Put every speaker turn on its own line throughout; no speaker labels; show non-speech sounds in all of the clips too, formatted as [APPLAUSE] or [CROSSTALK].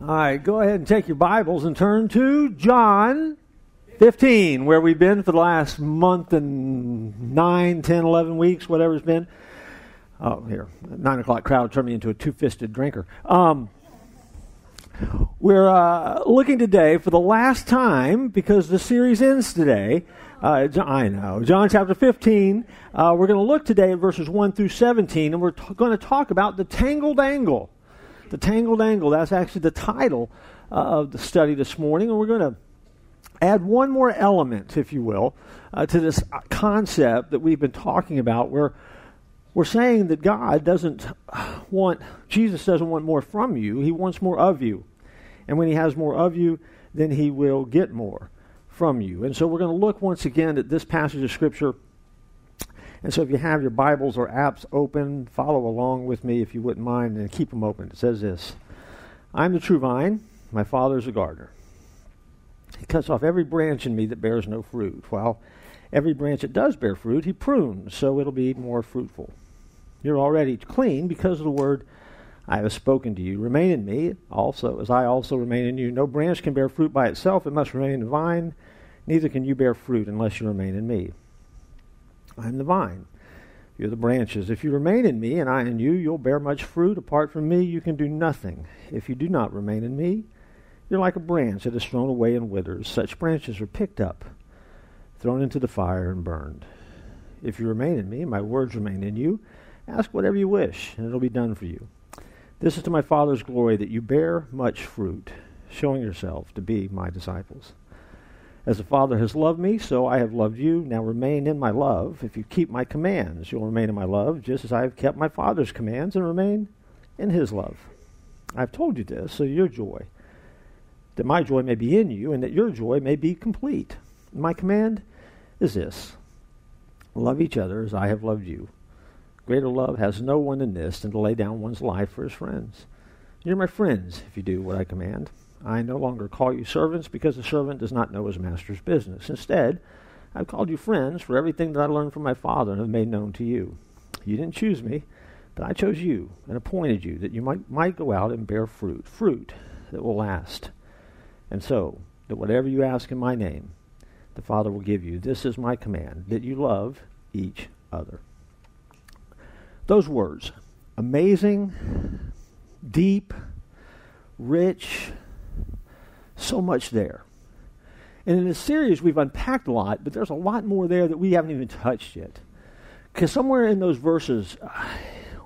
All right, go ahead and take your Bibles and turn to John 15, where we've been for the last month and 9, 10, 11 weeks, whatever it's been. Oh, here, 9 o'clock crowd turned me into a two fisted drinker. Um, we're uh, looking today for the last time, because the series ends today. Uh, I know. John chapter 15. Uh, we're going to look today at verses 1 through 17, and we're t- going to talk about the tangled angle the Tangled Angle. That's actually the title uh, of the study this morning. And we're going to add one more element, if you will, uh, to this concept that we've been talking about where we're saying that God doesn't want, Jesus doesn't want more from you, He wants more of you. And when He has more of you, then He will get more from you. And so we're going to look once again at this passage of Scripture and so if you have your Bibles or apps open, follow along with me if you wouldn't mind and keep them open. It says this I'm the true vine, my Father is a gardener. He cuts off every branch in me that bears no fruit, while every branch that does bear fruit, he prunes so it'll be more fruitful. You're already clean because of the word I have spoken to you. Remain in me also, as I also remain in you. No branch can bear fruit by itself, it must remain in the vine. Neither can you bear fruit unless you remain in me. I'm the vine. You're the branches. If you remain in me and I in you, you'll bear much fruit. Apart from me, you can do nothing. If you do not remain in me, you're like a branch that is thrown away and withers. Such branches are picked up, thrown into the fire, and burned. If you remain in me, my words remain in you, ask whatever you wish, and it'll be done for you. This is to my Father's glory that you bear much fruit, showing yourself to be my disciples. As the Father has loved me, so I have loved you. Now remain in my love. If you keep my commands, you'll remain in my love, just as I have kept my Father's commands and remain in his love. I've told you this, so your joy, that my joy may be in you, and that your joy may be complete. My command is this love each other as I have loved you. Greater love has no one than this than to lay down one's life for his friends. You're my friends if you do what I command. I no longer call you servants because the servant does not know his master's business. Instead, I've called you friends for everything that I learned from my Father and have made known to you. You didn't choose me, but I chose you and appointed you that you might, might go out and bear fruit, fruit that will last. And so, that whatever you ask in my name, the Father will give you. This is my command, that you love each other. Those words, amazing, deep, rich, so much there. And in this series, we've unpacked a lot, but there's a lot more there that we haven't even touched yet. Because somewhere in those verses, uh,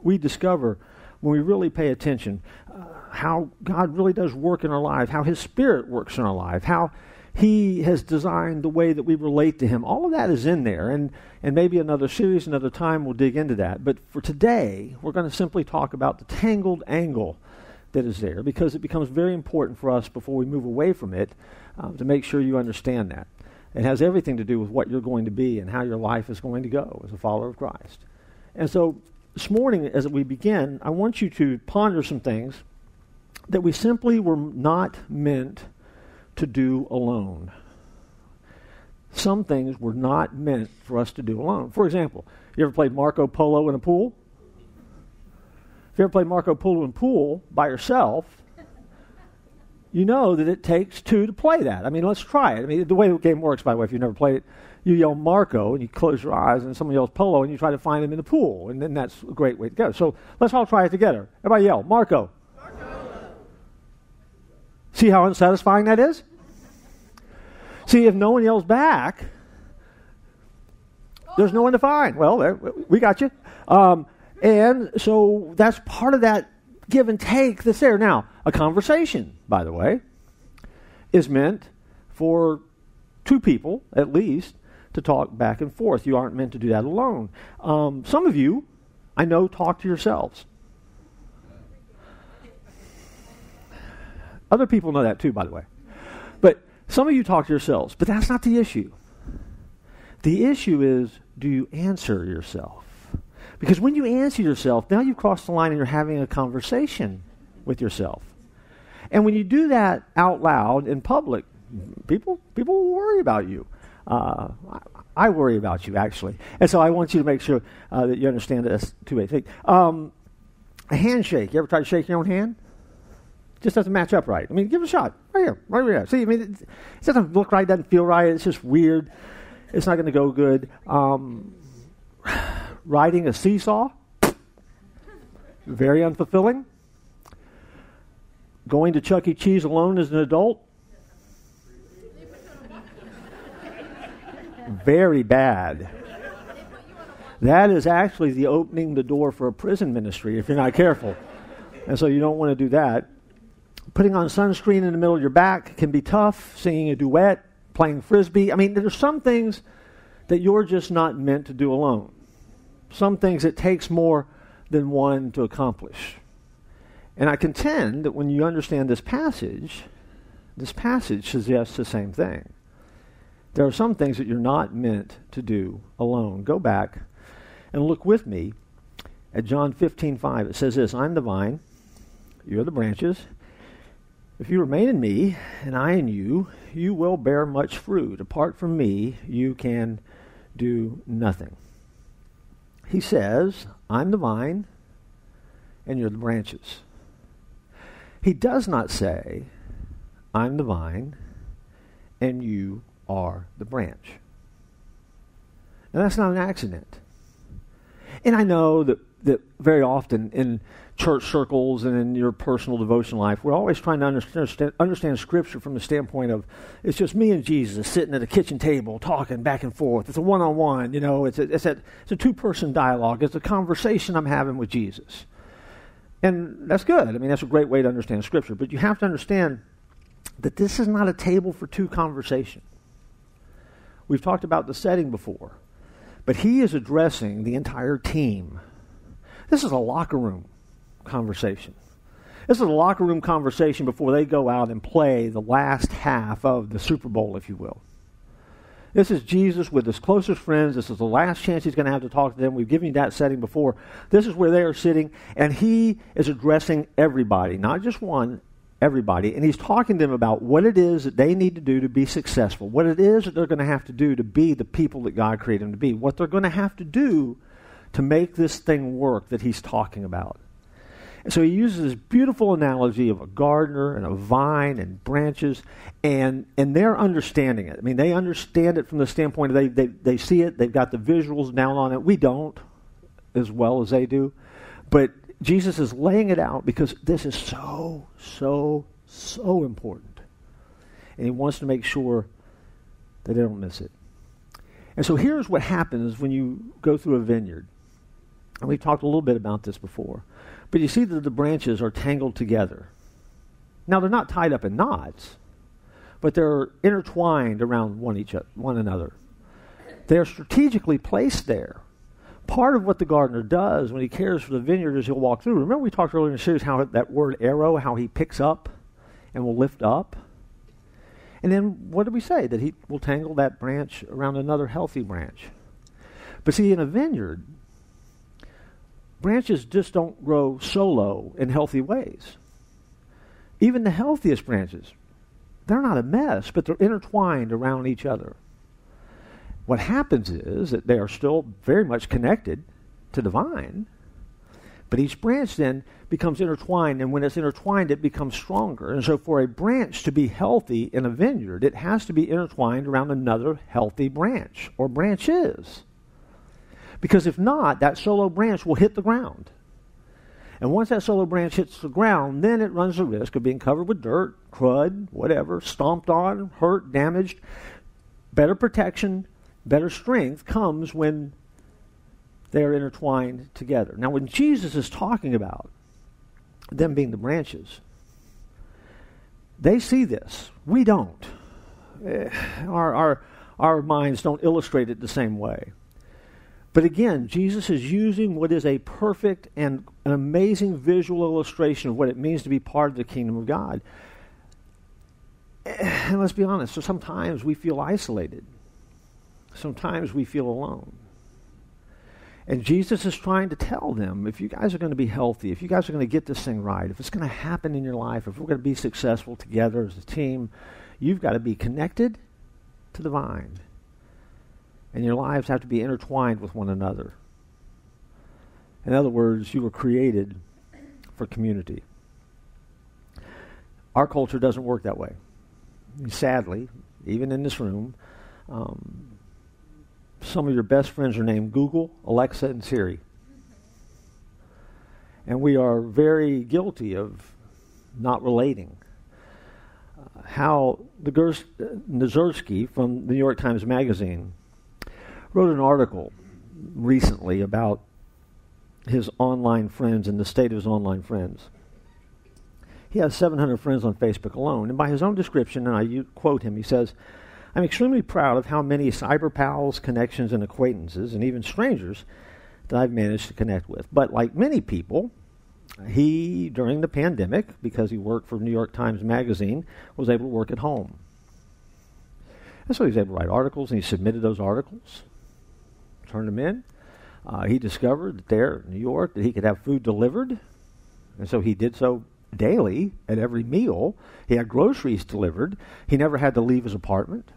we discover when we really pay attention uh, how God really does work in our life, how His Spirit works in our life, how He has designed the way that we relate to Him. All of that is in there. And, and maybe another series, another time, we'll dig into that. But for today, we're going to simply talk about the tangled angle that is there because it becomes very important for us before we move away from it um, to make sure you understand that. It has everything to do with what you're going to be and how your life is going to go as a follower of Christ. And so this morning, as we begin, I want you to ponder some things that we simply were not meant to do alone. Some things were not meant for us to do alone. For example, you ever played Marco Polo in a pool? If you ever played Marco Polo in pool by yourself, you know that it takes two to play that. I mean, let's try it. I mean, the way the game works, by the way, if you've never played it, you yell Marco and you close your eyes, and someone yells Polo, and you try to find them in the pool, and then that's a great way to go. So let's all try it together. Everybody yell Marco. Marco. See how unsatisfying that is? See, if no one yells back, there's no one to find. Well, there, we got you. Um, and so that's part of that give and take that's there. Now, a conversation, by the way, is meant for two people at least to talk back and forth. You aren't meant to do that alone. Um, some of you, I know, talk to yourselves. Other people know that too, by the way. But some of you talk to yourselves, but that's not the issue. The issue is do you answer yourself? Because when you answer yourself, now you've crossed the line and you're having a conversation with yourself. And when you do that out loud in public, people people will worry about you. Uh, I, worry about you actually, and so I want you to make sure uh, that you understand this two-way thing. Um, a handshake. You ever try to shake your own hand? just doesn't match up right. I mean, give it a shot. Right here, right here. See, I mean, it, it doesn't look right, doesn't feel right. It's just weird. It's not going to go good. Um, riding a seesaw, very unfulfilling. Going to Chuck E. Cheese alone as an adult, very bad. That is actually the opening the door for a prison ministry if you're not careful. And so you don't want to do that. Putting on sunscreen in the middle of your back can be tough. Singing a duet, playing frisbee. I mean, there's some things that you're just not meant to do alone. Some things it takes more than one to accomplish. And I contend that when you understand this passage, this passage suggests the same thing. There are some things that you're not meant to do alone. Go back and look with me at John 15:5. It says this, I'm the vine, you're the branches. If you remain in me and I in you, you will bear much fruit. Apart from me, you can do nothing. He says, I'm the vine and you're the branches. He does not say, I'm the vine and you are the branch. And that's not an accident. And I know that, that very often in church circles and in your personal devotion life, we're always trying to understand, understand Scripture from the standpoint of it's just me and Jesus sitting at a kitchen table talking back and forth. It's a one on one, you know, it's a, it's a, it's a two person dialogue, it's a conversation I'm having with Jesus. And that's good. I mean, that's a great way to understand Scripture. But you have to understand that this is not a table for two conversation. We've talked about the setting before. But he is addressing the entire team. This is a locker room conversation. This is a locker room conversation before they go out and play the last half of the Super Bowl, if you will. This is Jesus with his closest friends. This is the last chance he's going to have to talk to them. We've given you that setting before. This is where they are sitting, and he is addressing everybody, not just one, everybody. And he's talking to them about what it is that they need to do to be successful, what it is that they're going to have to do to be the people that God created them to be, what they're going to have to do to make this thing work that he's talking about. So he uses this beautiful analogy of a gardener and a vine and branches, and, and they're understanding it. I mean, they understand it from the standpoint of they, they, they see it, they've got the visuals down on it. We don't as well as they do. But Jesus is laying it out because this is so, so, so important. And he wants to make sure that they don't miss it. And so here's what happens when you go through a vineyard. And we've talked a little bit about this before. But you see that the branches are tangled together. Now, they're not tied up in knots, but they're intertwined around one, each, one another. They're strategically placed there part of what the gardener does when he cares for the vineyard is he'll walk through. Remember we talked earlier in the series how that word airo, how he picks up and will lift up? And then what did we say? That he will tangle that branch around another healthy branch. But see, in a vineyard, branches just don't grow solo in healthy ways. Even the healthiest branches, they're not a mess, but they're intertwined around each other. What happens is that they are still very much connected to the vine, but each branch then becomes intertwined, and when it's intertwined, it becomes stronger. And so, for a branch to be healthy in a vineyard, it has to be intertwined around another healthy branch or branches. Because if not, that solo branch will hit the ground. And once that solo branch hits the ground, then it runs the risk of being covered with dirt, crud, whatever, stomped on, hurt, damaged. Better protection Better strength comes when they are intertwined together. Now, when Jesus is talking about them being the branches, they see this. We don't. Eh, our, our, our minds don't illustrate it the same way. But again, Jesus is using what is a perfect and an amazing visual illustration of what it means to be part of the kingdom of God. And let's be honest, so sometimes we feel isolated sometimes we feel alone. And Jesus is trying to tell them if you guys are going to be healthy, if you guys are going to get this thing right, if it's going to happen in your life, if we're going to be successful together as a team, you've got to be connected to the vine. And your lives have to be intertwined with one another. In other words, you were created for community. Our culture doesn't work that way. Sadly, even in this room, um, some of your best friends are named Google, Alexa, and Siri. And we are very guilty of not relating. Uh, how the Gers- Niedzierski from the New York Times Magazine wrote an article recently about his online friends and the state of his online friends. He has 700 friends on Facebook alone, and by his own description, and I quote him, he says, I'm extremely proud of how many cyber pals, connections, and acquaintances, and even strangers, that I've managed to connect with. But like many people, he, during the pandemic, because he worked for New York Times Magazine, was able to work at home. And so he was able to write articles, and he submitted those articles, turned them in. Uh, he discovered that there in New York that he could have food delivered, and so he did so daily at every meal. He had groceries delivered. He never had to leave his apartment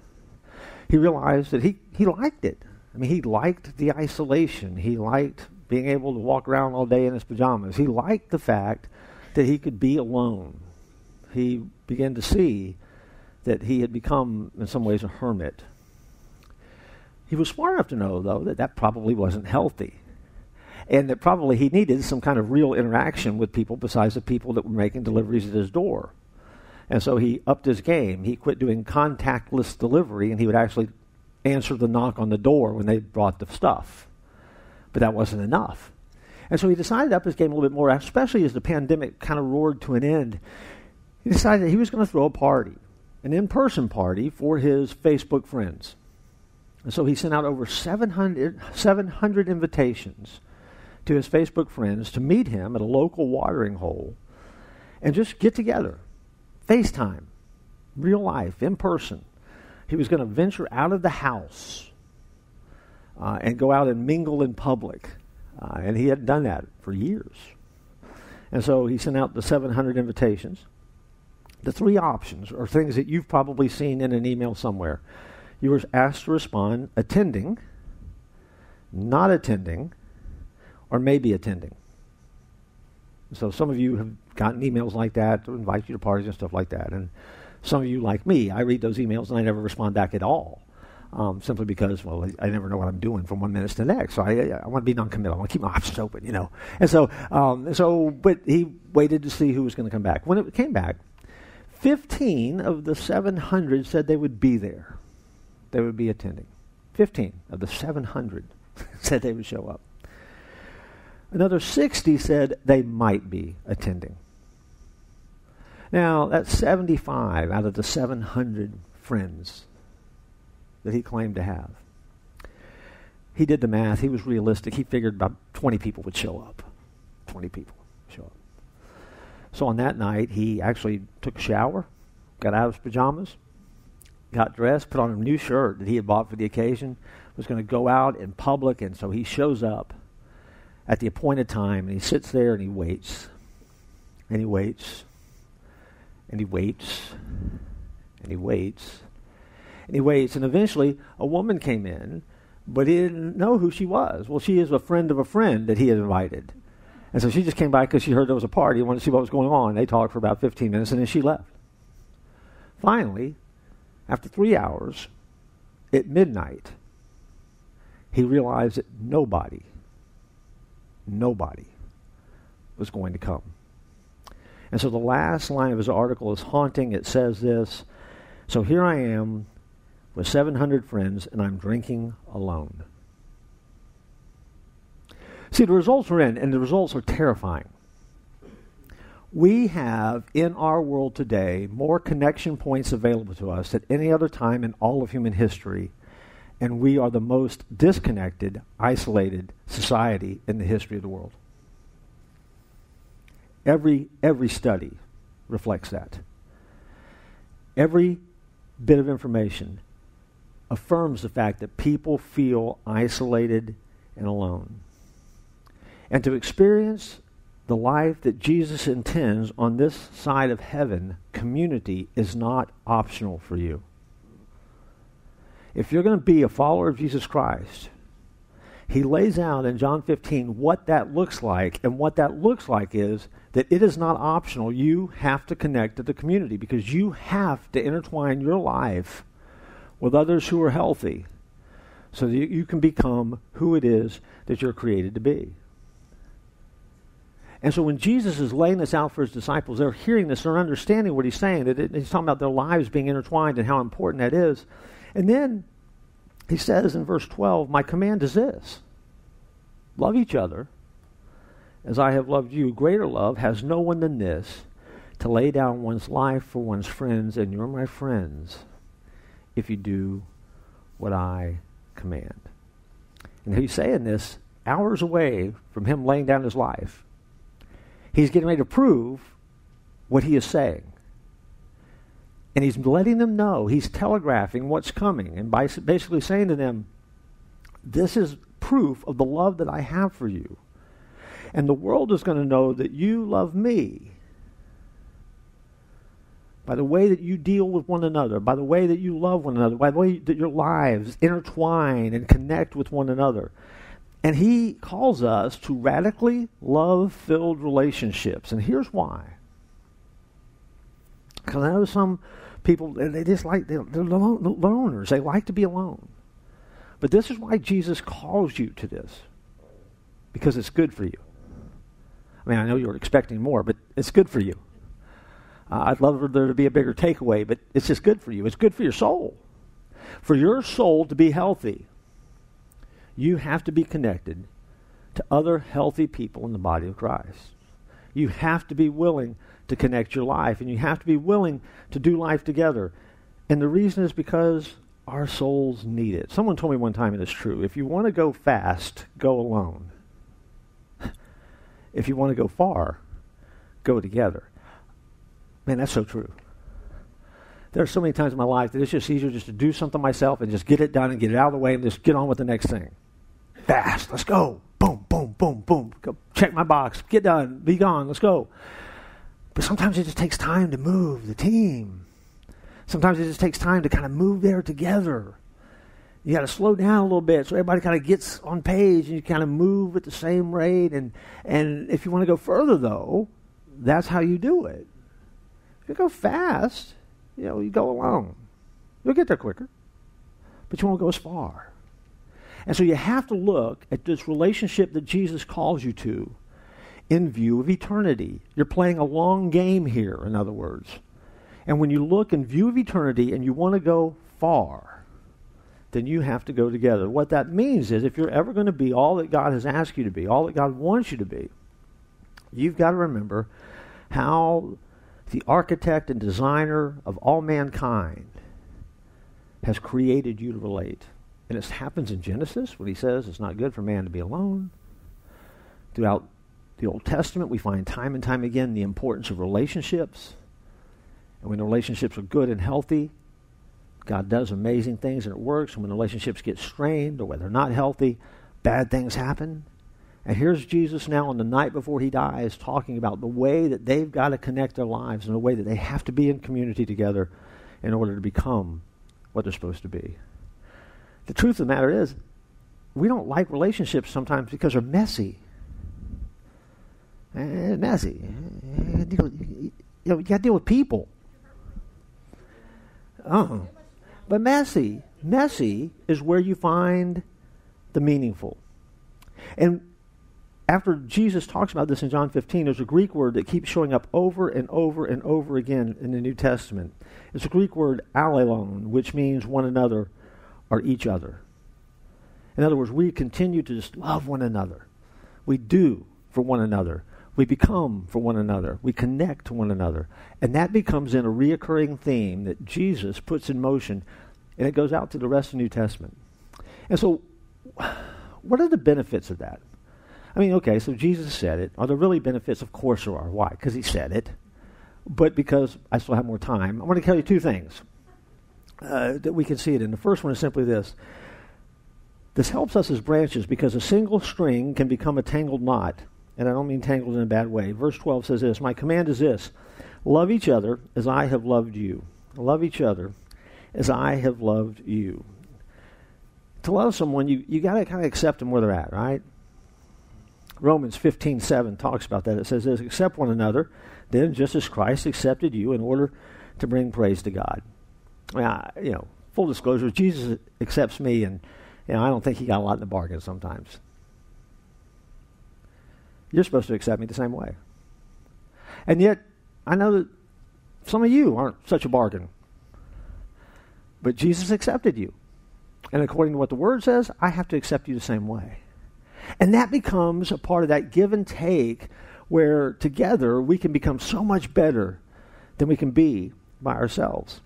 he realized that he, he liked it. I mean, he liked the isolation. He liked being able to walk around all day in his pajamas. He liked the fact that he could be alone. He began to see that he had become, in some ways, a hermit. He was smart enough to know, though, that that probably wasn't healthy. And that probably he needed some kind of real interaction with people besides the people that were making deliveries at his door. And so he upped his game. He quit doing contactless delivery and he would actually answer the knock on the door when they brought the stuff. But that wasn't enough. And so he decided to up his game a little bit more, especially as the pandemic kind of roared to an end. He decided that he was going to throw a party, an in person party for his Facebook friends. And so he sent out over 700, 700 invitations to his Facebook friends to meet him at a local watering hole and just get together FaceTime, real life, in person. He was going to venture out of the house uh, and go out and mingle in public. Uh, and he hadn't done that for years. And so he sent out the 700 invitations. The three options are things that you've probably seen in an email somewhere. You were asked to respond attending, not attending, or maybe attending. So some of you have gotten emails like that to invite you to parties and stuff like that. And some of you, like me, I read those emails and I never respond back at all. Um, simply because, well, I, I, never know what I'm doing from one minute to the next. So I, I, want to be non-committal. I want to keep my [LAUGHS] options open, you know. And so, um, so, but he waited to see who was going to come back. When it came back, 15 of the 700 said they would be there. They would be attending. 15 of the 700 [LAUGHS] said they would show up. Another 60 said they might be attending. Now, that's 75 out of the 700 friends that he claimed to have. He did the math. He was realistic. He figured about 20 people would show up. 20 people show up. So on that night, he actually took a shower, got out of his pajamas, got dressed, put on a new shirt that he had bought for the occasion, was going to go out in public, and so he shows up at the appointed time, and he sits there and he waits, and he waits, and he waits, and he waits, and he waits, and eventually a woman came in, but he didn't know who she was. Well, she is a friend of a friend that he had invited. And so she just came by because she heard there was a party and wanted to see what was going on. They talked for about 15 minutes, and then she left. Finally, after three hours, at midnight, he realized that nobody nobody was going to come. And so the last line of his article is haunting. It says this So here I am with 700 friends, and I'm drinking alone. See, the results are in, and the results are terrifying. We have in our world today more connection points available to us than any other time in all of human history and we are the most disconnected, isolated society in the history of the world. Every, every study reflects that. Every bit of information affirms the fact that people feel isolated and alone. And to experience the life that Jesus intends on this side of heaven, community is not optional for you if you're going to be a follower of Jesus Christ, he lays out in John 15 what that looks like. And what that looks like is that it is not optional. You have to connect to the community because you have to intertwine your life with others who are healthy so that you can become who it is that you're created to be. And so when Jesus is laying this out for his disciples, they're hearing this, they're understanding what he's saying, that it, he's talking about their lives being intertwined and how important that is. And then he says in verse 12, My command is this love each other as I have loved you. Greater love has no one than this to lay down one's life for one's friends, and you're my friends if you do what I command. And he's saying this hours away from him laying down his life. He's getting ready to prove what he is saying. And he's letting them know, he's telegraphing what's coming, and by basically saying to them, This is proof of the love that I have for you. And the world is going to know that you love me by the way that you deal with one another, by the way that you love one another, by the way that your lives intertwine and connect with one another. And he calls us to radically love filled relationships. And here's why. Because I know some people, they just like, they're, loners. They like to be alone. But this is why Jesus calls you to this. Because it's good for you. I mean, I know you were expecting more, but it's good for you. Uh, I'd love for there to be a bigger takeaway, but it's just good for you. It's good for your soul. For your soul to be healthy, you have to be connected to other healthy people in the body of Christ. You have to be willing to connect your life, and you have to be willing to do life together. And the reason is because our souls need it. Someone told me one time, and it's true if you want to go fast, go alone. [LAUGHS] if you want to go far, go together. Man, that's so true. There are so many times in my life that it's just easier just to do something myself and just get it done and get it out of the way and just get on with the next thing. Fast, let's go. Boom, boom, boom, boom. Go check my box. Get done. Be gone. Let's go. But sometimes it just takes time to move the team. Sometimes it just takes time to kind of move there together. You got to slow down a little bit so everybody kind of gets on page and you kind of move at the same rate. And, and if you want to go further, though, that's how you do it. If you go fast, you know, you go alone. You'll get there quicker, but you won't go as far. And so you have to look at this relationship that Jesus calls you to in view of eternity. You're playing a long game here, in other words. And when you look in view of eternity and you want to go far, then you have to go together. What that means is if you're ever going to be all that God has asked you to be, all that God wants you to be, you've got to remember how the architect and designer of all mankind, has created you to relate. And it happens in Genesis when he says it's not good for man to be alone. Throughout the Old Testament, we find time and time again the importance of relationships. And when the relationships are good and healthy, God does amazing things and it works. And when relationships get strained or when they're not healthy, bad things happen. And here's Jesus now on the night before he dies talking about the way that they've got to connect their lives and the way that they have to be in community together in order to become what they're supposed to be. The truth of the matter is, we don't like relationships sometimes because they're messy. Eh, messy. Eh, you know, got to deal with people. Uh-huh. But messy, messy is where you find the meaningful. And after Jesus talks about this in John 15, there's a Greek word that keeps showing up over and over and over again in the New Testament. It's a Greek word allelon, which means one another or each other. In other words, we continue to just love one another. We do for one another. We become for one another. We connect to one another. And that becomes in a reoccurring theme that Jesus puts in motion, and it goes out to the rest of the New Testament. And so, what are the benefits of that? I mean, okay, so Jesus said it. Are there really benefits? Of course there are. Why? Because he said it. But because I still have more time, I want to tell you two things uh, that we can see it in. The first one is simply this this helps us as branches because a single string can become a tangled knot. And I don't mean tangled in a bad way. Verse 12 says this My command is this love each other as I have loved you. Love each other as I have loved you. to love someone, you, you got to kind of accept them where they're at, right? Romans 15 7 talks about that. It says this accept one another, then just as Christ accepted you in order to bring praise to God. Now, you know, full disclosure, Jesus accepts me, and you know, I don't think he got a lot in the bargain sometimes. You're supposed to accept me the same way. And yet, I know that some of you aren't such a bargain. But Jesus accepted you. And according to what the Word says, I have to accept you the same way. And that becomes a part of that give and take where together we can become so much better than we can be by ourselves.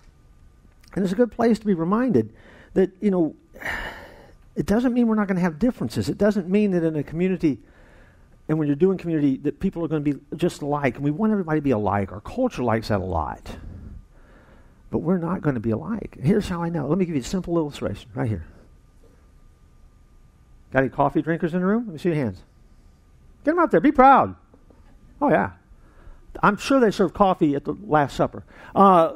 And it's a good place to be reminded that, you know, it doesn't mean we're not going to have differences. It doesn't mean that in a community and when you're doing community that people are going to be just alike. And we want everybody to be alike. Our culture likes that a lot. But we're not going to be alike. Here's how I know. Let me give you a simple illustration right here. Got any coffee drinkers in the room? Let me see your hands. Get them out there. Be proud. Oh, yeah. I'm sure they served coffee at the Last Supper. Uh,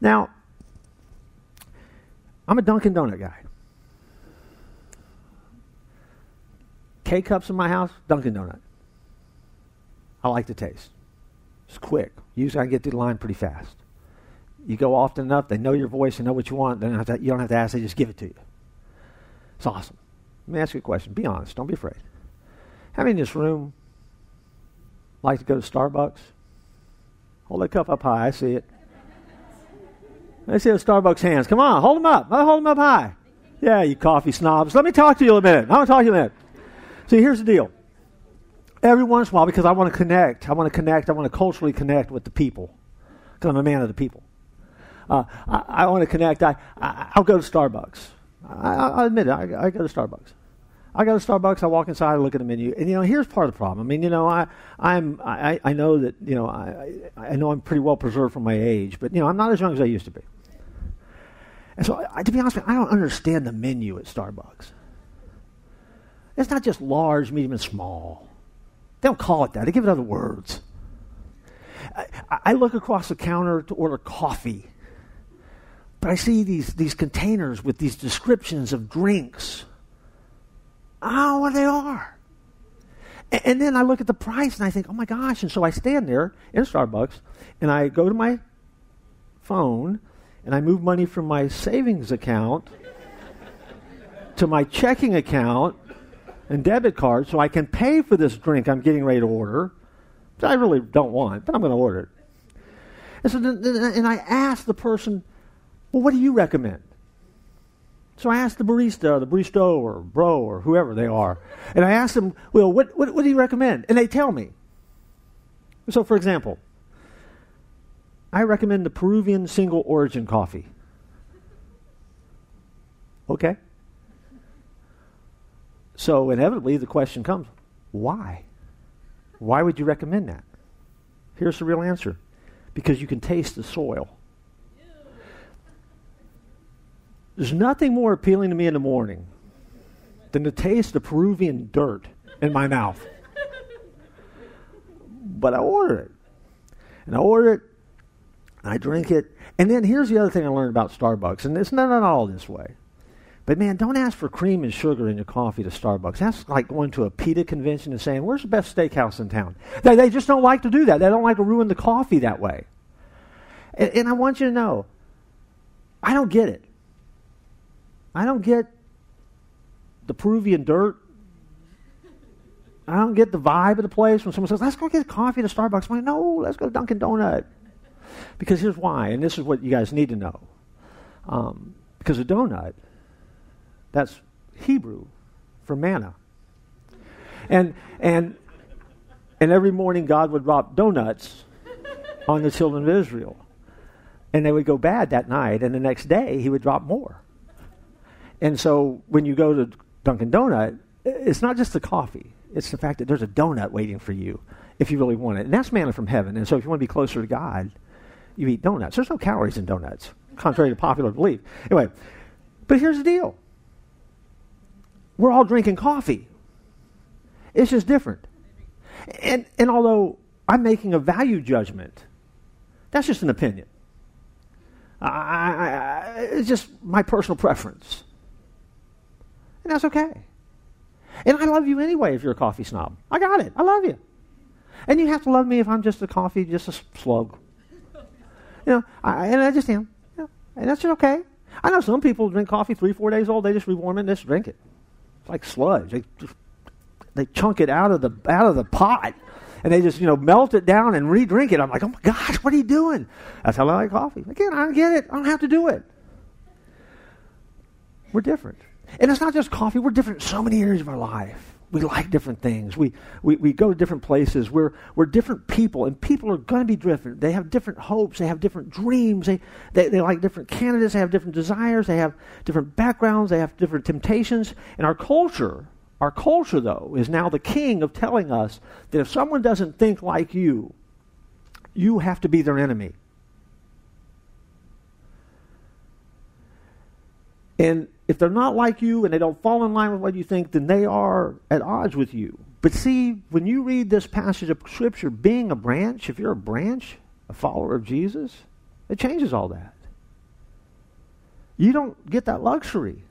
now, I'm a Dunkin' Donut guy. K cups in my house, Dunkin' Donut. I like the taste. It's quick. Usually I can get through the line pretty fast. You go often enough, they know your voice, they know what you want, then you don't have to ask, they just give it to you. It's awesome. Let me ask you a question. Be honest. Don't be afraid. How many in this room like to go to Starbucks? Hold that cup up high. I see it. I see Starbucks hands. Come on, hold them up. Hold them up high. Yeah, you coffee snobs. Let me talk to you a minute. I want to talk to you a minute. See, here's the deal. Every once in a while, because I want to connect, I want to connect, I want to culturally connect with the people, because I'm a man of the people. Uh, I, I, want to connect. I, I, will go to Starbucks. I, I admit it. I, I, go to Starbucks. I go to Starbucks. I walk inside. I look at the menu, and you know, here's part of the problem. I mean, you know, I I'm I, I know that you know I I know I'm pretty well preserved for my age, but you know, I'm not as young as I used to be. And so, I, to be honest, with you, I don't understand the menu at Starbucks. It's not just large, medium, and small. They don't call it that. They give it other words. I, I look across the counter to order coffee but I see these, these containers with these descriptions of drinks. I don't know what they are. And, and then I look at the price and I think, oh my gosh. And so I stand there in Starbucks and I go to my phone and I move money from my savings account to my checking account and debit card so I can pay for this drink I'm getting ready to order. That I really don't want, but I'm going to order it. And so, and I ask the person well, what do you recommend? So I asked the barista, or the baristo, or bro, or whoever they are, and I asked them, well, what, what, what do you recommend? And they tell me. So, for example, I recommend the Peruvian single origin coffee. Okay. So, inevitably, the question comes why? Why would you recommend that? Here's the real answer because you can taste the soil. There's nothing more appealing to me in the morning than to taste of Peruvian dirt in my mouth. But I order it. And I order it, I drink it. And then here's the other thing I learned about Starbucks, and it's not at all this way. But man, don't ask for cream and sugar in your coffee to Starbucks. That's like going to a PETA convention and saying, Where's the best steakhouse in town? They, they just don't like to do that. They don't like to ruin the coffee that way. And, and I want you to know, I don't get it. I don't get the Peruvian dirt. I don't get the vibe of the place when someone says, let's go get coffee a Starbucks. I'm like, no, let's go to Dunkin' Donut. Because here's why, and this is what you guys need to know. Um, because a donut, that's Hebrew for manna. And, and, and every morning God would drop donuts on the children of Israel. And they would go bad that night, and the next day he would drop more. And so when you go to Dunkin' Donut, it's not just the coffee. It's the fact that there's a donut waiting for you if you really want it. And that's manna from heaven. And so if you want to be closer to God, you eat donuts. There's no calories in donuts, contrary to popular belief. Anyway, but here's the deal. We're all drinking coffee. It's just different. And, and although I'm making a value judgment, that's just an opinion. I, I, it's just my personal preference. And that's okay. And I love you anyway if you're a coffee snob. I got it. I love you. And you have to love me if I'm just a coffee, just a slug. You know, I, and I just am. You know, and that's just okay. I know some people drink coffee three, four days old. They just rewarm it and just drink it. It's like sludge. They just, they chunk it out of the out of the pot, and they just you know melt it down and re-drink it. I'm like, oh my gosh, what are you doing? That's how I like coffee. Again, I don't get it. I don't have to do it. We're different, and it's not just coffee. We're different in so many areas of our life we like different things. We, we, we go to different places. We're, we're different people, and people are going to be different. They have different hopes. They have different dreams. They, they, they like different candidates. They have different desires. They have different backgrounds. They have different temptations. And our culture, our culture, though, is now the king of telling us that if someone doesn't think like you, you have to be their enemy. And if they're not like you and they don't fall in line with what you think, then they are at odds with you. But see, when you read this passage of Scripture, being a branch, if you're a branch, a follower of Jesus, it changes all that. You don't get that luxury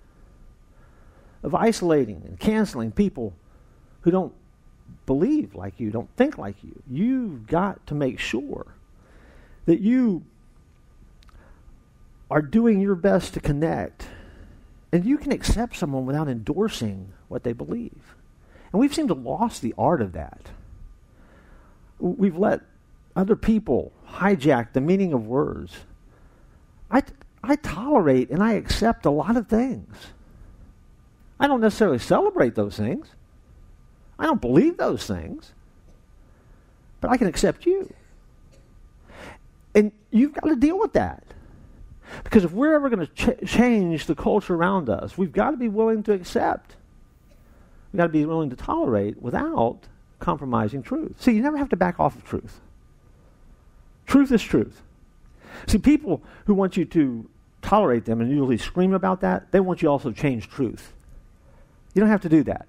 of isolating and canceling people who don't believe like you, don't think like you. You've got to make sure that you are doing your best to connect and you can accept someone without endorsing what they believe. And we've seemed to lost the art of that. We've let other people hijack the meaning of words. I, I tolerate and I accept a lot of things. I don't necessarily celebrate those things. I don't believe those things. But I can accept you. And you've got to deal with that. Because if we're ever going to ch- change the culture around us, we've got to be willing to accept. We've got to be willing to tolerate without compromising truth. See, you never have to back off of truth. Truth is truth. See, people who want you to tolerate them and usually scream about that, they want you also to change truth. You don't have to do that.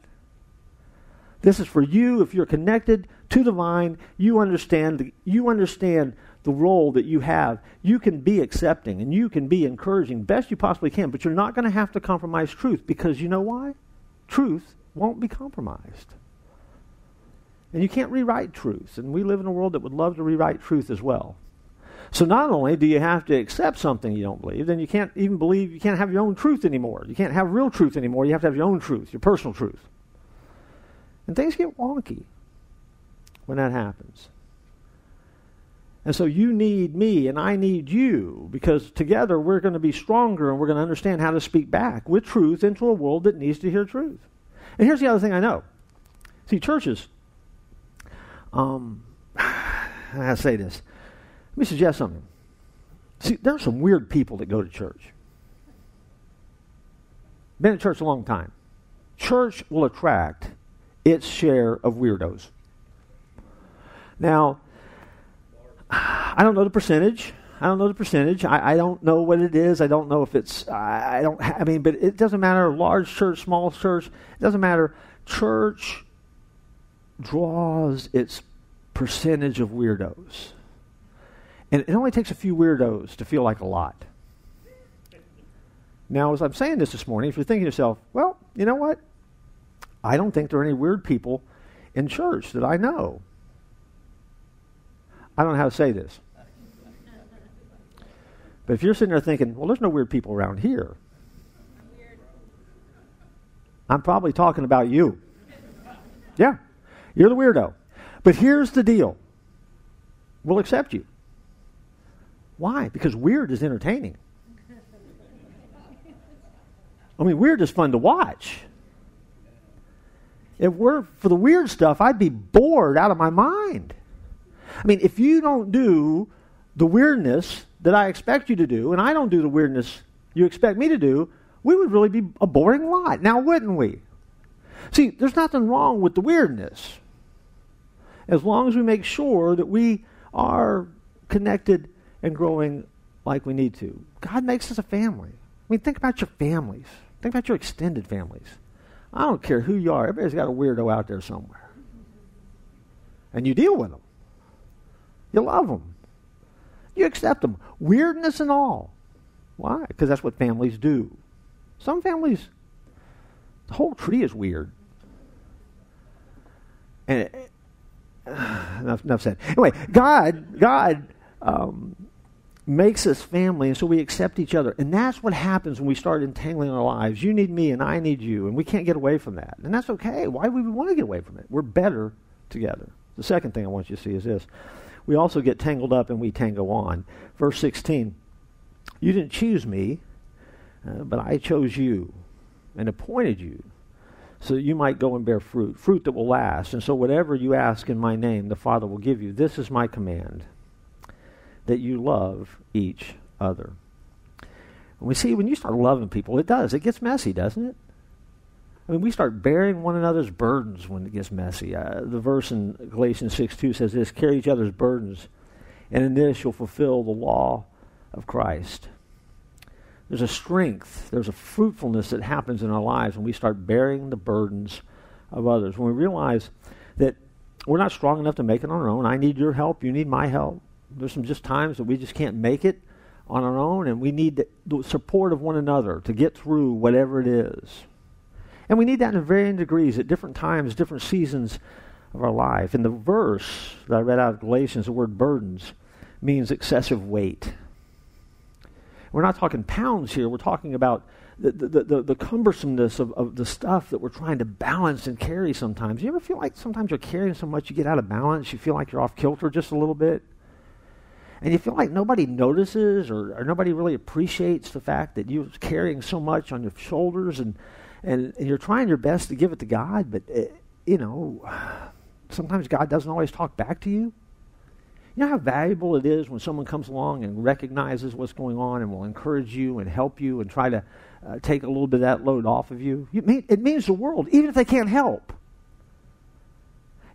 This is for you if you're connected to the vine, you understand the, you understand the role that you have, you can be accepting and you can be encouraging best you possibly can, but you're not going to have to compromise truth because you know why? Truth won't be compromised. And you can't rewrite truth. And we live in a world that would love to rewrite truth as well. So not only do you have to accept something you don't believe, then you can't even believe you can't have your own truth anymore. You can't have real truth anymore. You have to have your own truth, your personal truth. And things get wonky when that happens. And so you need me and I need you because together we're going to be stronger and we're going to understand how to speak back with truth into a world that needs to hear truth. And here's the other thing I know. See, churches, um, [SIGHS] I say this. Let me suggest something. See, there are some weird people that go to church. Been in church a long time. Church will attract its share of weirdos. Now, I don't know the percentage. I don't know the percentage. I, I, don't know what it is. I don't know if it's. I, I don't. I mean, but it doesn't matter. Large church, small church. It doesn't matter. Church draws its percentage of weirdos, and it only takes a few weirdos to feel like a lot. Now, as I'm saying this this morning, if you're thinking to yourself, well, you know what? I don't think there are any weird people in church that I know. I don't know how to say this. But if you're sitting there thinking, well, there's no weird people around here, I'm probably talking about you. Yeah, you're the weirdo. But here's the deal we'll accept you. Why? Because weird is entertaining. I mean, weird is fun to watch. If we're for the weird stuff, I'd be bored out of my mind. I mean, if you don't do the weirdness that I expect you to do, and I don't do the weirdness you expect me to do, we would really be a boring lot. Now, wouldn't we? See, there's nothing wrong with the weirdness. As long as we make sure that we are connected and growing like we need to. God makes us a family. I mean, think about your families. Think about your extended families. I don't care who you are. Everybody's got a weirdo out there somewhere. And you deal with them. You love them. You accept them. Weirdness and all. Why? Because that's what families do. Some families, the whole tree is weird. And it, [SIGHS] enough, enough said. Anyway, God, God um, makes us family, and so we accept each other. And that's what happens when we start entangling our lives. You need me, and I need you, and we can't get away from that. And that's okay. Why would we want to get away from it? We're better together. The second thing I want you to see is this we also get tangled up and we tango on. Verse 16 You didn't choose me, uh, but I chose you and appointed you so that you might go and bear fruit, fruit that will last. And so, whatever you ask in my name, the Father will give you. This is my command that you love each other. And we see when you start loving people, it does. It gets messy, doesn't it? I mean, we start bearing one another's burdens when it gets messy. Uh, the verse in Galatians 6 2 says this Carry each other's burdens, and in this you'll fulfill the law of Christ. There's a strength, there's a fruitfulness that happens in our lives when we start bearing the burdens of others. When we realize that we're not strong enough to make it on our own. I need your help, you need my help. There's some just times that we just can't make it on our own, and we need the, the support of one another to get through whatever it is. And we need that in varying degrees at different times, different seasons of our life. In the verse that I read out of Galatians, the word burdens means excessive weight. We're not talking pounds here, we're talking about the, the, the, the cumbersomeness of, of the stuff that we're trying to balance and carry sometimes. You ever feel like sometimes you're carrying so much you get out of balance? You feel like you're off kilter just a little bit? And you feel like nobody notices or, or nobody really appreciates the fact that you're carrying so much on your shoulders and and, and you're trying your best to give it to God, but it, uh, you know, sometimes God doesn't always talk back to you. You know how valuable it is when someone comes along and recognizes what's going on and will encourage you and help you and try to uh, take a little bit of that load off of you. mean, it means the world, even if they can't help.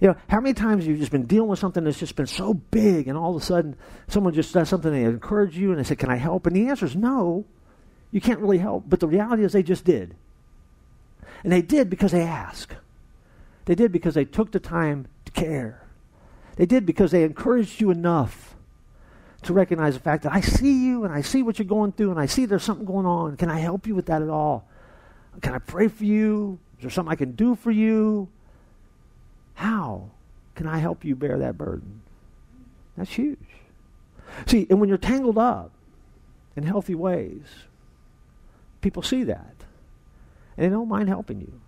You know, how many times you've you just been dealing with something that's just been so big and all of a sudden someone just does something, and they encourage you and they say, Can I help? And the answer is no, you can't really help. But the reality is they just did. And they did because they asked. They did because they took the time to care. They did because they encouraged you enough to recognize the fact that I see you and I see what you're going through and I see there's something going on. Can I help you with that at all? Can I pray for you? Is there something I can do for you? How can I help you bear that burden? That's huge. See, and when you're tangled up in healthy ways, people see that and they don't mind helping you.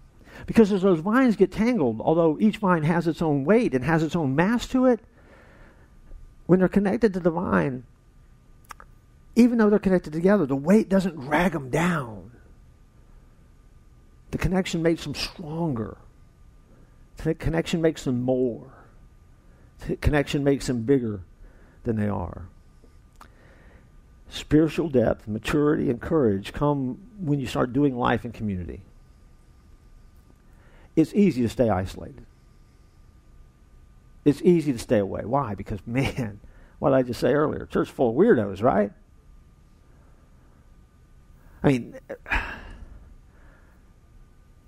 Because as those vines get tangled, although each vine has its own weight and has its own mass to it, when they're connected to the vine, even though they're connected together, the weight doesn't drag them down. The connection makes them stronger. The connection makes them more. The connection makes them bigger than they are. Spiritual depth, maturity, and courage come when you start doing life in community. It's easy to stay isolated. It's easy to stay away. Why? Because, [LAUGHS] man, what did I just say earlier? Church full of weirdos, right? I mean, [SIGHS]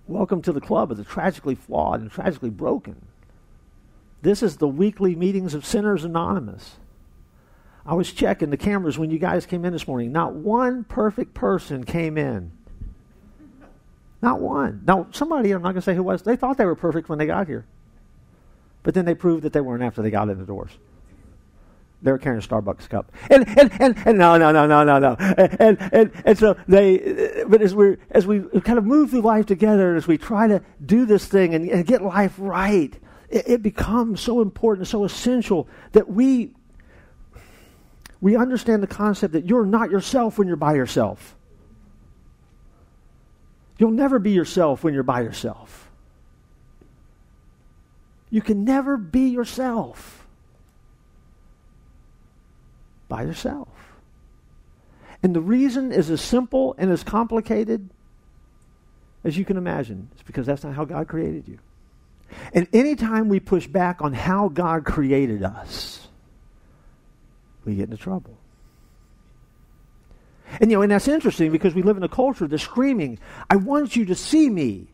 welcome to the club of the tragically flawed and tragically broken. This is the weekly meetings of Sinners Anonymous. I was checking the cameras when you guys came in this morning. Not one perfect person came in. Not one. Now, somebody, I'm not going to say who was, they thought they were perfect when they got here. But then they proved that they weren't after they got in the doors. They were carrying a Starbucks cup. And, and, and, and no, no, no, no, no, no. And, and, and so they, but as we as we kind of move through life together, as we try to do this thing and, and get life right, it, it becomes so important, so essential that we we understand the concept that you're not yourself when you're by yourself. You'll never be yourself when you're by yourself. You can never be yourself by yourself. And the reason is as simple and as complicated as you can imagine. It's because that's not how God created you. And anytime we push back on how God created us, we get into trouble. And you know, and that's interesting because we live in a culture that's screaming, I want you to see me.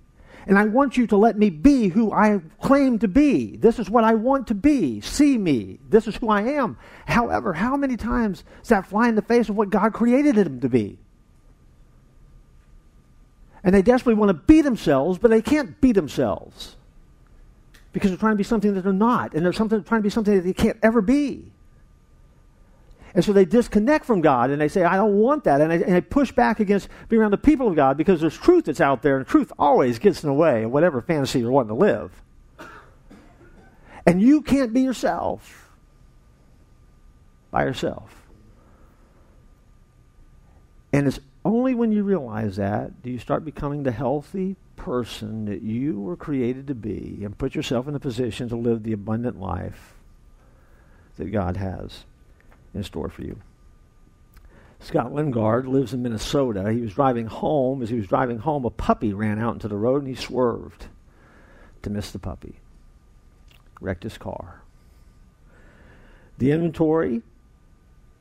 And I want you to let me be who I claim to be. This is what I want to be. See me. This is who I am. However, how many times does that fly in the face of what God created him to be? And they desperately want to be themselves, but they can't be themselves because they're trying to be something that they're not, and they're something, trying to be something that they can't ever be. And so they disconnect from God and they say, I don't want that. And they, and push back against being around the people of God because there's truth that's out there, and truth always gets in the way of whatever fantasy you're wanting to live. And you can't be yourself by yourself. And it's only when you realize that do you start becoming the healthy person that you were created to be and put yourself in a position to live the abundant life that God has in store for you. Scott Lingard lives in Minnesota. He was driving home. As he was driving home, a puppy ran out into the road and he swerved to miss the puppy. Wrecked his car. The inventory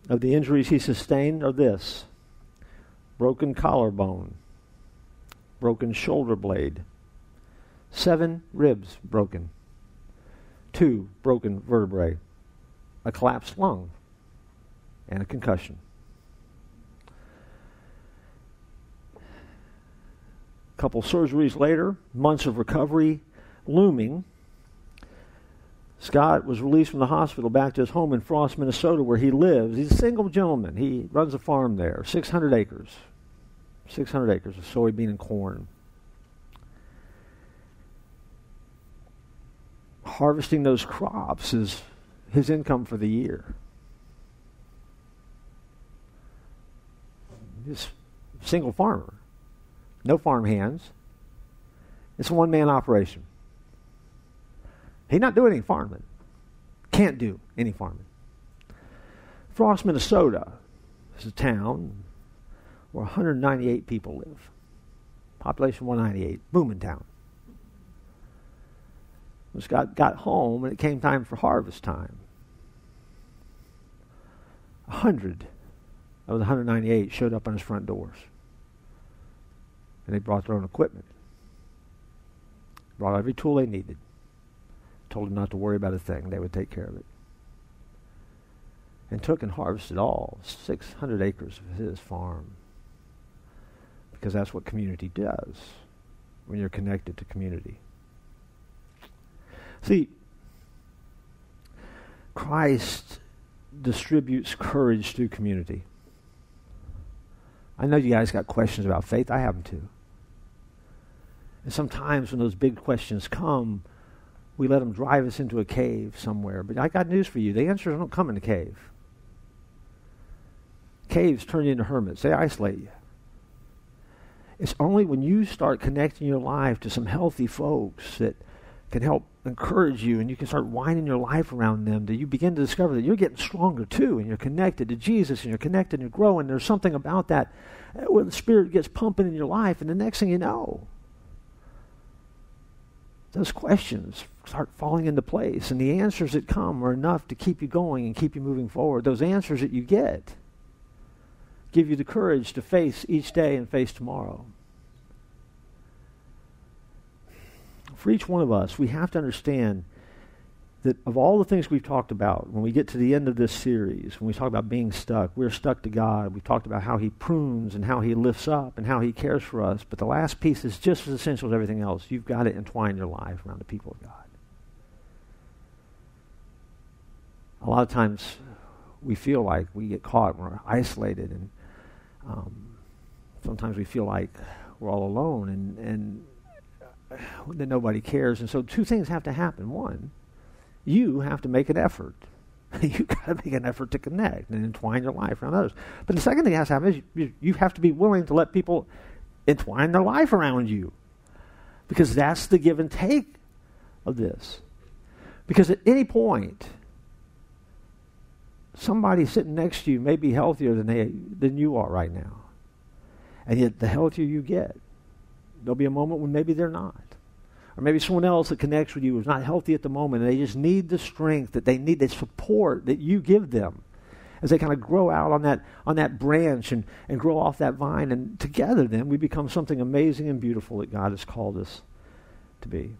of the injuries he sustained are this broken collarbone, broken shoulder blade, seven ribs broken, two broken vertebrae, a collapsed lung, and a concussion. A couple surgeries later, months of recovery looming. Scott was released from the hospital back to his home in Frost, Minnesota, where he lives. He's a single gentleman. He runs a farm there, 600 acres. 600 acres of soybean and corn. Harvesting those crops is his income for the year. He's a single farmer, no farm hands. It's a one man operation. He's not doing any farming. Can't do any farming. Frost, Minnesota is a town where 198 people live. Population 198, booming town. When Scott got home and it came time for harvest time, 100 of the 198 showed up on his front doors. And they brought their own equipment. Brought every tool they needed. Told them not to worry about a thing. They would take care of it. And took and harvested all 600 acres of his farm because that's what community does when you're connected to community. See, Christ distributes courage through community. I know you guys got questions about faith. I have them too. And sometimes when those big questions come, we let them drive us into a cave somewhere. But I got news for you. The answers don't come in a cave. Caves turn you into hermits. They isolate you. It's only when you start connecting your life to some healthy folks that can help encourage you and you can start winding your life around them that you begin to discover that you're getting stronger too and you're connected to Jesus and you're connected and you're growing. There's something about that uh, where the Spirit gets pumping in your life and the next thing you know, those questions start falling into place and the answers that come are enough to keep you going and keep you moving forward. Those answers that you get give you the courage to face each day and face tomorrow. For each one of us, we have to understand that of all the things we've talked about, when we get to the end of this series, when we talk about being stuck, we're stuck to God. We've talked about how He prunes and how He lifts up and how He cares for us. But the last piece is just as essential as everything else. You've got to entwine your life around the people of God. A lot of times we feel like we get caught, and we're isolated, and um, sometimes we feel like we're all alone and, and [SIGHS] that nobody cares. And so two things have to happen. One, you have to make an effort. [LAUGHS] You've got to make an effort to connect and entwine your life around others. But the second thing that has to happen is you, you have to be willing to let people entwine their life around you. Because that's the give and take of this. Because at any point, somebody sitting next to you may be healthier than, they, than you are right now. And yet, the healthier you get, there'll be a moment when maybe they're not. Or maybe someone else that connects with you is not healthy at the moment, and they just need the strength that they need, the support that you give them as they kind of grow out on that, on that branch and, and grow off that vine. And together, then, we become something amazing and beautiful that God has called us to be.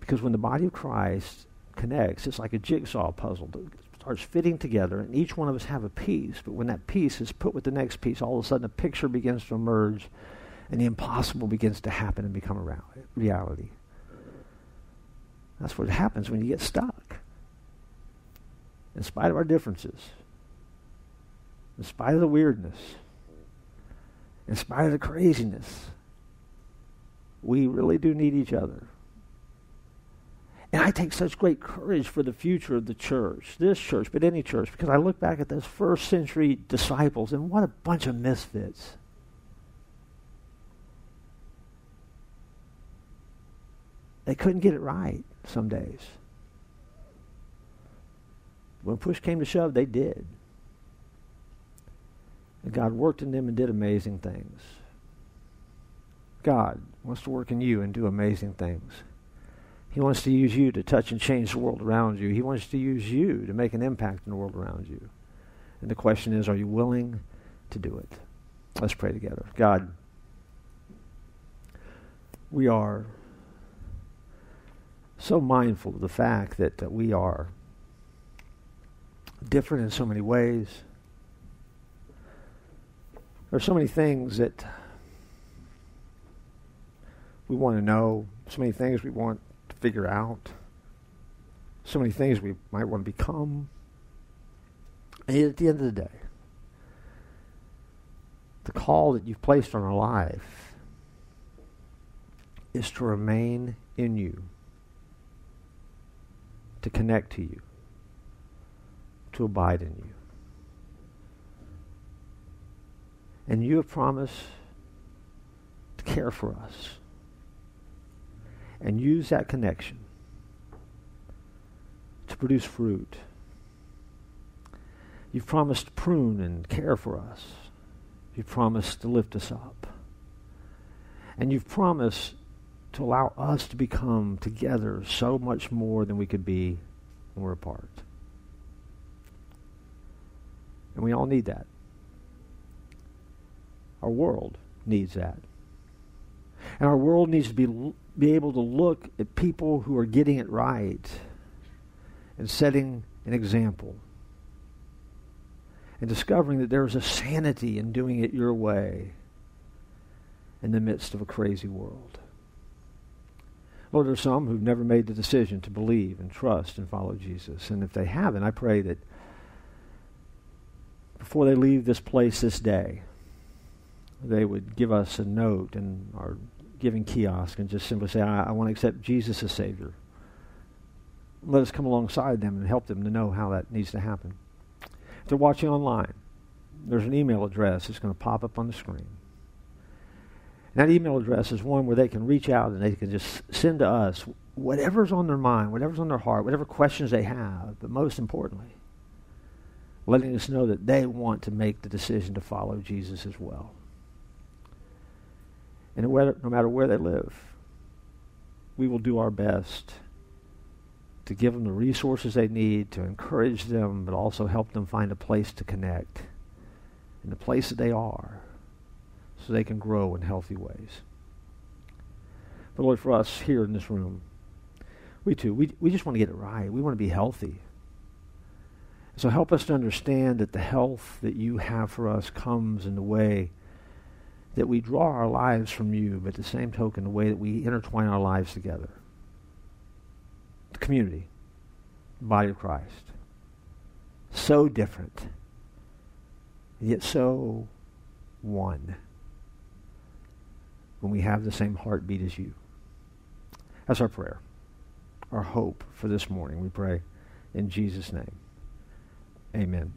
Because when the body of Christ connects, it's like a jigsaw puzzle that starts fitting together, and each one of us have a piece. But when that piece is put with the next piece, all of a sudden a picture begins to emerge, and the impossible begins to happen and become a reality. That's what happens when you get stuck. In spite of our differences, in spite of the weirdness, in spite of the craziness, we really do need each other. And I take such great courage for the future of the church, this church, but any church, because I look back at those first century disciples and what a bunch of misfits. They couldn't get it right some days. When push came to shove, they did. And God worked in them and did amazing things. God wants to work in you and do amazing things. He wants to use you to touch and change the world around you. He wants to use you to make an impact in the world around you. And the question is, are you willing to do it? Let's pray together. God, we are so mindful of the fact that uh, we are different in so many ways. There are so many things that we want to know, so many things we want to figure out, so many things we might want to become. And at the end of the day, the call that you've placed on our life is to remain in you, to connect to you, to abide in you. And you have promised to care for us and use that connection to produce fruit. You've promised to prune and care for us. You've promised to lift us up. And you've promised to allow us to become together so much more than we could be when we're apart. And we all need that. Our world needs that. And our world needs to be, be able to look at people who are getting it right and setting an example and discovering that there's a sanity in doing it your way in the midst of a crazy world. Lord, there are some who've never made the decision to believe and trust and follow Jesus. And if they haven't, I pray that before they leave this place this day, they would give us a note in our giving kiosk and just simply say, I, I want to accept Jesus as Savior. Let us come alongside them and help them to know how that needs to happen. If they're watching online, there's an email address that's going to pop up on the screen. That email address is one where they can reach out and they can just send to us whatever's on their mind, whatever's on their heart, whatever questions they have, but most importantly, letting us know that they want to make the decision to follow Jesus as well. And whether, no matter where they live, we will do our best to give them the resources they need, to encourage them, but also help them find a place to connect. In the place that they are so they can grow in healthy ways. But Lord, for us here in this room, we too, we, we just want to get it right. We want to be healthy. So help us to understand that the health that you have for us comes in the way that we draw our lives from you, but the same token, the way that we intertwine our lives together. The community, the body of Christ. So different, yet so one when we have the same heartbeat as you. That's our prayer, our hope for this morning. We pray in Jesus' name. Amen.